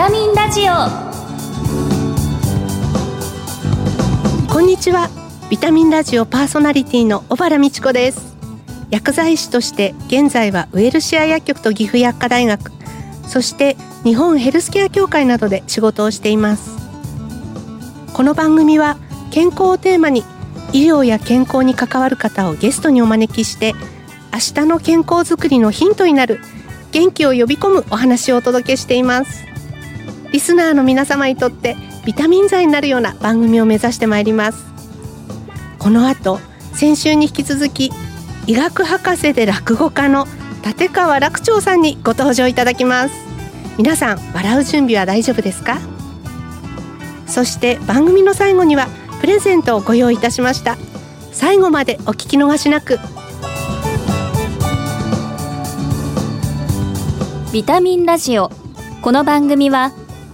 タミンラジオ。こんにちは。ビタミンラジオパーソナリティの小原美智子です。薬剤師として現在はウェルシア薬局と岐阜薬科大学。そして日本ヘルスケア協会などで仕事をしています。この番組は健康をテーマに医療や健康に関わる方をゲストにお招きして明日の健康づくりのヒントになる元気を呼び込むお話をお届けしています。リスナーの皆様にとってビタミン剤になるような番組を目指してまいります。この後先週に引き続き医学博士で落語家の立川楽長さんにご登場いただきます。皆さん笑う準備は大丈夫ですか？そして番組の最後にはプレゼントをご用意いたしました。最後までお聞き逃しなく。ビタミンラジオ。この番組は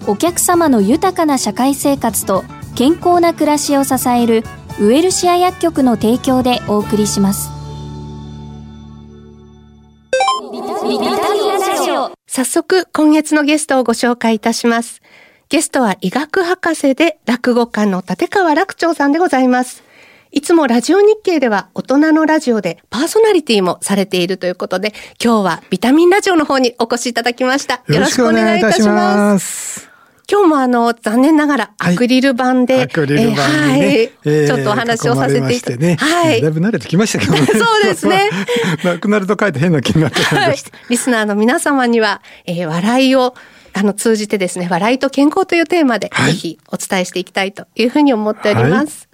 お客様の豊かな社会生活と健康な暮らしを支えるウエルシア薬局の提供でお送りしますビタミンラジオ早速今月のゲストをご紹介いたしますゲストは医学博士で落語家の立川楽長さんでございますいつもラジオ日経では大人のラジオでパーソナリティもされているということで、今日はビタミンラジオの方にお越しいただきました。よろしくお願いいたします。今日もあの、残念ながらアクリル板で、はい、アクリル板はい、ちょっとお話をさせていただきね、はい。だいぶ慣れてきましたけどね。そうですね。なくなると書いて変な気になってました、はい。リスナーの皆様には、えー、笑いをあの、通じてですね、笑いと健康というテーマで、ぜひお伝えしていきたいというふうに思っております。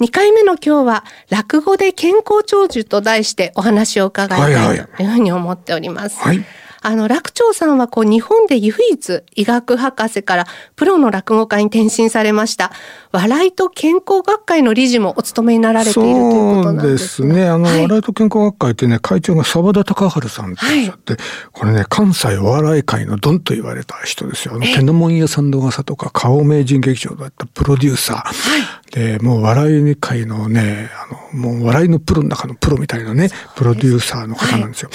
2回目の今日は、落語で健康長寿と題してお話を伺いたいというふうに思っております。はい、はいあの、楽長さんは、こう、日本で唯一、医学博士からプロの落語家に転身されました。笑いと健康学会の理事もお務めになられているということなんですそうですね。あの、はい、笑いと健康学会ってね、会長が沢田隆治さんっておっしゃって、はい、これね、関西お笑い界のドンと言われた人ですよ。あの、天の門屋さんの噂とか、顔名人劇場だったプロデューサー。はい、で、もう笑い界のね、あの、もう笑いのプロの中のプロみたいなね、プロデューサーの方なんですよ。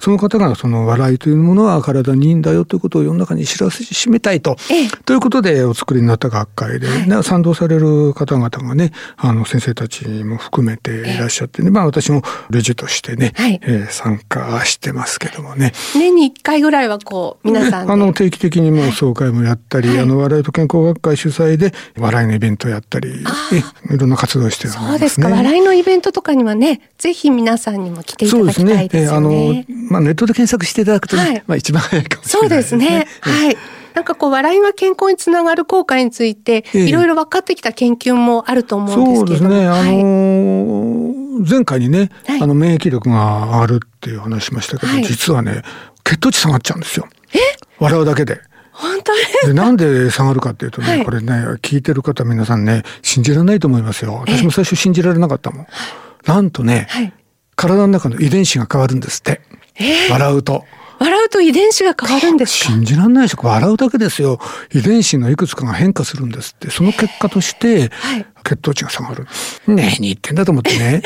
その方が、その笑いというものは体にいいんだよということを世の中に知らしめたいと。ええ、ということでお作りになった学会で、はい、賛同される方々がね、あの先生たちも含めていらっしゃってね、え、まあ私も理事としてね、はい、えー、参加してますけどもね。年に1回ぐらいはこう、皆さん、ね、あの定期的にもう総会もやったり、はい、あの笑いと健康学会主催で笑いのイベントやったり、いろんな活動してる、ね、そうですか。笑いのイベントとかにはね、ぜひ皆さんにも来ていただきたいですよね。そうですね。あの、まあネットで検索していただくとね、はい、まあ一番早いかもしれないですね。そうですね。はい。なんかこう、笑いが健康につながる効果について、いろいろ分かってきた研究もあると思うんですけどそうですね。あのー、前回にね、はい、あの、免疫力が上がるっていう話しましたけど、はい、実はね、血糖値下がっちゃうんですよ。え？笑うだけで。本当ですでなんで下がるかっていうとね、はい、これね、聞いてる方皆さんね、信じられないと思いますよ。私も最初信じられなかったもん。なんとね、体の中の遺伝子が変わるんですって。笑うと。笑うと遺伝子が変わるんです信じられないでしょ。笑うだけですよ。遺伝子のいくつかが変化するんですって。その結果として、血糖値が下がる。ねえ、に言ってんだと思ってね。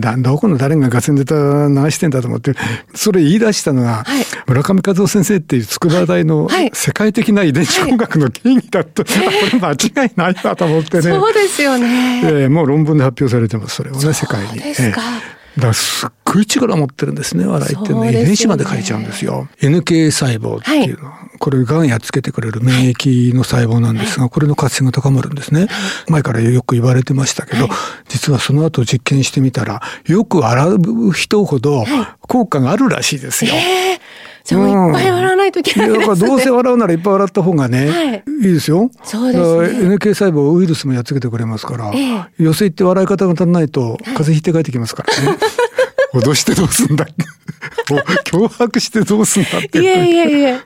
だどこの誰がガセンネタ流してんだと思って、それ言い出したのが、はい、村上和夫先生っていう筑波大の世界的な遺伝子工学の権威だった。はいはい、これ間違いないなと思ってね。そうですよね。えー、もう論文で発表されてます、それをね、世界に。そうですか。えーだすっごい力持ってるんですね、笑いってね。遺伝子まで変えちゃうんですよ。NK 細胞っていうのは、はい、これがんやっつけてくれる免疫の細胞なんですが、これの活性が高まるんですね。前からよく言われてましたけど、実はその後実験してみたら、よく笑う人ほど効果があるらしいですよ。えーじゃあもういっぱい笑わないといけないですね。だからどうせ笑うならいっぱい笑った方がね、はい、いいですよ。そうですね。NK 細胞ウイルスもやっつけてくれますから、ええ、寄せ行って笑い方が足んないと風邪ひいて帰ってきますからね。脅してどうすんだ 脅迫してどうすんだって。いやいやいや。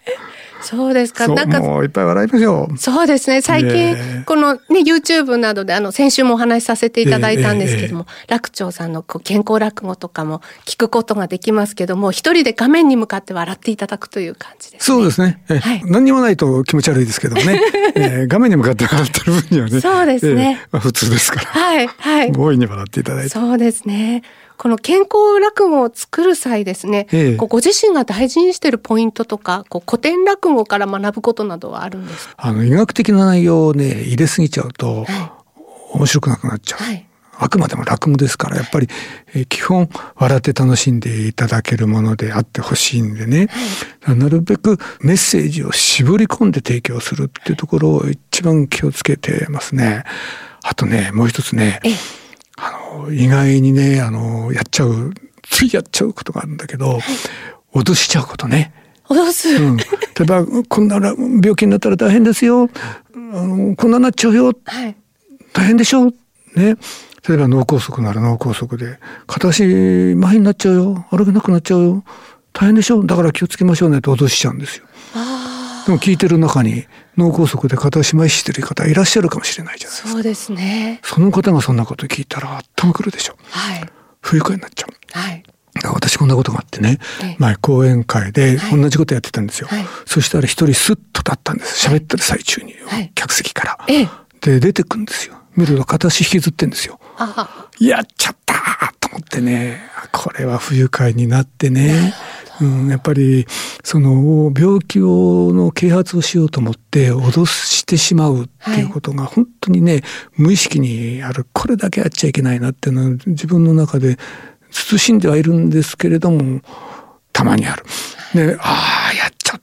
そうですか。なんか。もういっぱい笑いましょう。そうですね。最近、このね、YouTube などで、あの、先週もお話しさせていただいたんですけども、楽長さんのこう健康落語とかも聞くことができますけども、一人で画面に向かって笑っていただくという感じです、ね。そうですね。はい、何にもないと気持ち悪いですけどもね。えー、画面に向かって笑ってる分にはね。そうですね。えーまあ、普通ですから。はい、はい。大いに笑っていただいて。そうですね。この健康落語を作る際ですね、ええ、ご自身が大事にしているポイントとか、こう古典落語から学ぶことなどはあるんですあの医学的な内容をね入れすぎちゃうと、はい、面白くなくなっちゃう。はい。あくまでも落語ですから、やっぱり、えー、基本、笑って楽しんでいただけるものであってほしいんでね、はい、なるべくメッセージを絞り込んで提供するっていうところを一番気をつけてますね。あとね、もう一つね、あの、意外にね、あの、やっちゃう、ついやっちゃうことがあるんだけど、はい、脅しちゃうことね。脅す、うん、例えば、こんな病気になったら大変ですよ。あのこんななっちゃうよ。はい、大変でしょ？ね。例えば脳梗塞なら脳梗塞で、片足麻痺になっちゃうよ。歩けなくなっちゃうよ。大変でしょ？だから気をつけましょうねって脅しちゃうんですよ。でも聞いてる中に脳梗塞で片足麻痺してる方いらっしゃるかもしれないじゃないですか。そうですね。その方がそんなこと聞いたら頭くるでしょ。はい。不愉快になっちゃう。はい。私こんなことがあってね、前講演会で同じことやってたんですよ。はい、そしたら一人スッと立ったんです。喋ってる最中に、客席から。で、出てくんですよ。見ると片足引きずってんですよ。やっちゃったと思ってね、これは不愉快になってね。うん、やっぱりその病気をの啓発をしようと思って脅してしまうっていうことが本当にね、無意識にあるこれだけやっちゃいけないなっていうのは自分の中で慎んではいるんですけれどもたまにある。で、ああ、や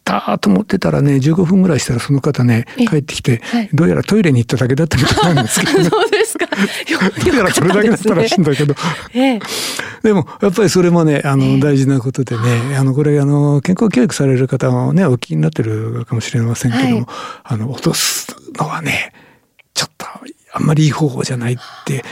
ったと思ってたらね、15分ぐらいしたらその方ね、帰ってきて、はい、どうやらトイレに行っただけだったみたいなんですけど、ね、そうですか。どうやらそれだけだったらしいんだけど。え でも、やっぱりそれもね、あの、大事なことでね、あの、これ、あの、健康教育される方もね、お聞きになってるかもしれませんけども、はい、あの、落とすのはね、ちょっと、あんまりいい方法じゃないって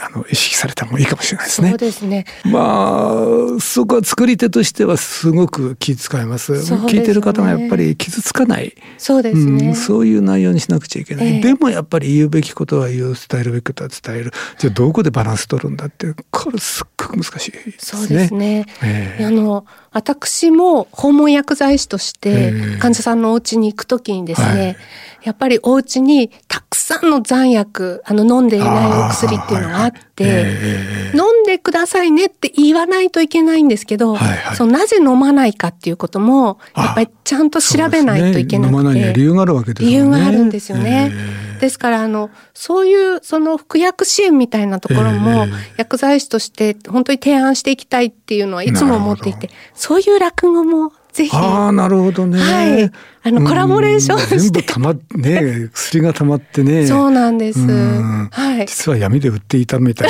あの意識された方がいいかもしれないですね。そうですね。まあそこは作り手としてはすごく気遣います。すね、聞いてる方がやっぱり傷つかない。そうですね、うん、そういう内容にしなくちゃいけない。えー、でもやっぱり言うべきことは言う、伝えるべきことは伝える。じゃあどこでバランス取るんだってこれすっごく難しいですね。そうですね。えー、あの私も訪問薬剤師として患者さんのお家に行くときにですね。はいやっぱりお家にたくさんの残薬、あの飲んでいないお薬っていうのがあって、飲んでくださいねって言わないといけないんですけど、はいはい、そのなぜ飲まないかっていうことも、やっぱりちゃんと調べないといけなくて。ね、飲まない理由があるわけですね。理由があるんですよね。ですから、あの、そういうその服薬支援みたいなところも、薬剤師として本当に提案していきたいっていうのはいつも思っていて、そういう落語もぜひ。ああ、なるほどね。はい。あの、コラボレーション全部たま、ね、薬がたまってね。そうなんです。はい。実は闇で売っていたみたい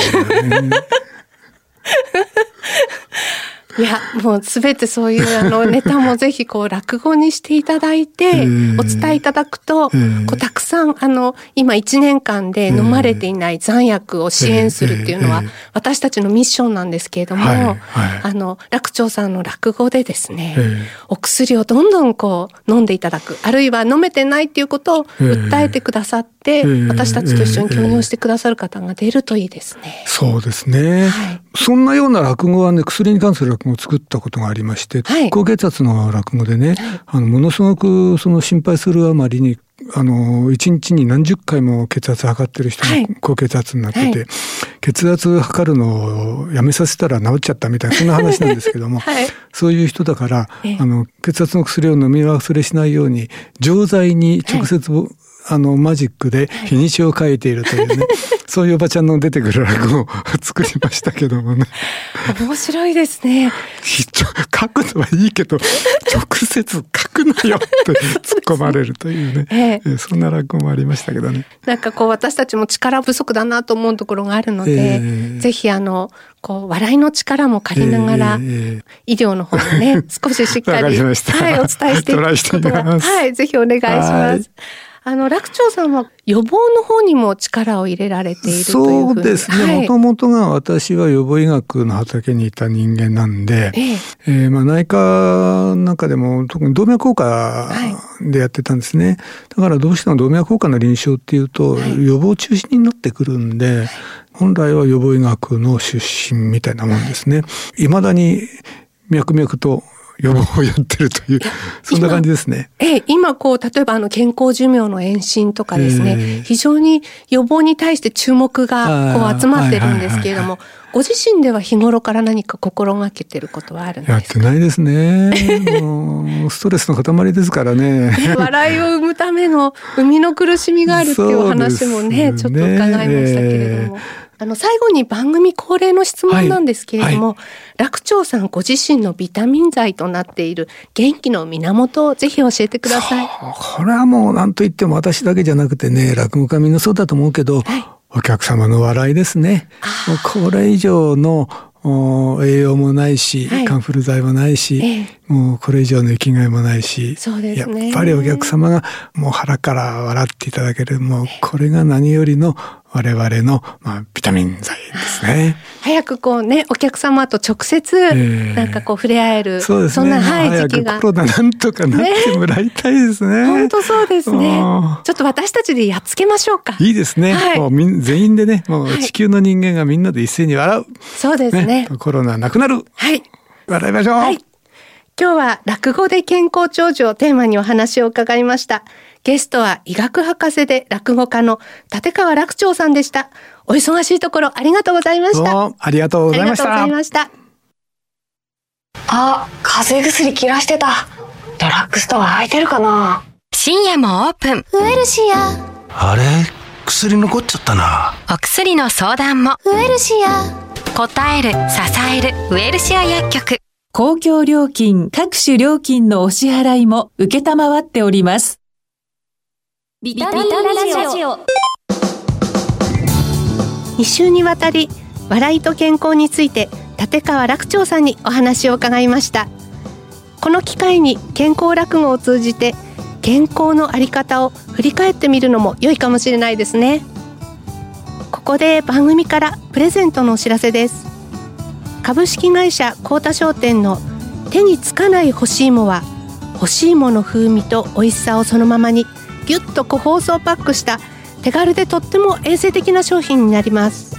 なね。いや、もうすべてそういうあのネタもぜひこう落語にしていただいて、お伝えいただくと、こうたくさんあの、今1年間で飲まれていない残薬を支援するっていうのは、私たちのミッションなんですけれども、あの、楽長さんの落語でですね、お薬をどんどんこう飲んでいただく、あるいは飲めてないっていうことを訴えてくださって、私たちと一緒に共有してくださる方が出るといいですね。そうですね。はい、そんなような落語はね、薬に関する落語を作ったことがありまして、はい、高血圧の落語でね、あのものすごくその心配するあまりにあの一日に何十回も血圧測ってる人が高血圧になってて、はい、血圧測るのをやめさせたら治っちゃったみたいなそんな話なんですけども、はい、そういう人だからあの血圧の薬を飲み忘れしないように錠剤に直接、はい、あのマジックで日にちを書いているというね、そういうおばちゃんの出てくる落語を 作りましたけどもね。面白いですね。書くのはいいけど、直接書くなよって 突っ込まれるというね。ええ、そんな落語もありましたけどね。なんかこう私たちも力不足だなと思うところがあるので、えー、ぜひあの、こう、笑いの力も借りながら、医療の方もね、少ししっかり、はい、お伝えしていくことは、はい、ぜひお願いします。あの、楽長さんは予防の方にも力を入れられているというそうですね。もともとが私は予防医学の畑にいた人間なんで、えええー、まあ内科なんかでも特に動脈硬化でやってたんですね。はい、だからどうしても動脈硬化の臨床っていうと、予防中心になってくるんで、はい、本来は予防医学の出身みたいなもんですね。いまだに脈々と予防をやってるという、そんな感じですね。ええ、今こう、例えばあの健康寿命の延伸とかですね、えー、非常に予防に対して注目がこう集まってるんですけれども、ご自身では日頃から何か心がけてることはあるんですか？やってないですね。もうストレスの塊ですからね。笑いを生むための生みの苦しみがあるっていうお話もね、ねちょっと伺いましたけれども。あの、最後に番組恒例の質問なんですけれども、はい。はい、楽長さんご自身のビタミン剤となっている元気の源をぜひ教えてください。これはもう何と言っても私だけじゃなくてね、落語家みんなそうだと思うけど、はい、お客様の笑いですね。もうこれ以上の栄養もないし、はい、カンフル剤もないし、ええ、もうこれ以上の生きがいもないし、ね、やっぱりお客様がもう腹から笑っていただける、もうこれが何よりの我々の、まあ、ビタミン剤ですね。早くこうね、お客様と直接、なんかこう触れ合える、えー、そうですね。そんな、はい、時期が。コロナなんとかなってもらいたいですね。本当そうですね。ちょっと私たちでやっつけましょうか。いいですね。はい、もうみん全員でね、もう地球の人間がみんなで一斉に笑う。そうですね、ね、コロナなくなる。はい。笑いましょう。はい。今日は落語で健康長寿をテーマにお話を伺いました。ゲストは医学博士で落語家の立川楽長さんでした。お忙しいところありがとうございました。ありがとうございました。ありがとうございました。あ、風邪薬切らしてた。ドラッグストア空いてるかな深夜もオープン。ウエルシア。あれ？薬残っちゃったな。お薬の相談も。ウエルシア。答える、支える、ウエルシア薬局。公共料金、各種料金のお支払いも受けたまわっております。ビタミンラジオ。2週にわたり笑いと健康について立川楽長さんにお話を伺いました。この機会に健康落語を通じて健康のあり方を振り返ってみるのも良いかもしれないですね。ここで番組からプレゼントのお知らせです。株式会社高太商店の手につかない干し芋は干し芋の風味と美味しさをそのままにぎゅっと個包装パックした手軽でとっても衛生的な商品になります。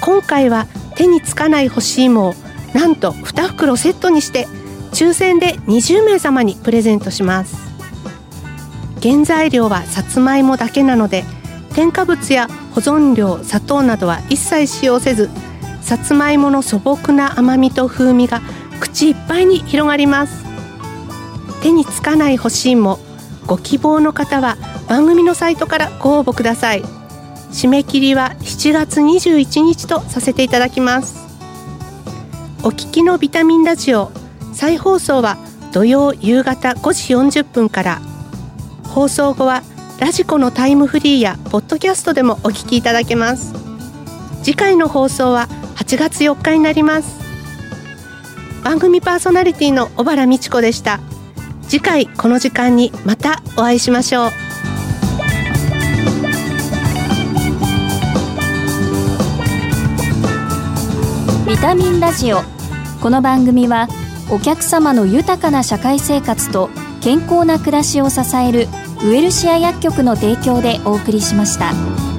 今回は手につかない干し芋をなんと2袋セットにして抽選で20名様にプレゼントします。原材料はさつまいもだけなので添加物や保存料砂糖などは一切使用せずさつまいもの素朴な甘みと風味が口いっぱいに広がります。手につかない干し芋ご希望の方は番組のサイトからご応募ください。締め切りは7月21日とさせていただきます。お聞きのビタミンラジオ再放送は土曜夕方5時40分から。放送後はラジコのタイムフリーやポッドキャストでもお聞きいただけます。次回の放送は8月4日になります。番組パーソナリティの小原美智子でした。次回この時間にまたお会いしましょうビタミンラジオこの番組はお客様の豊かな社会生活と健康な暮らしを支えるウエルシア薬局の提供でお送りしました。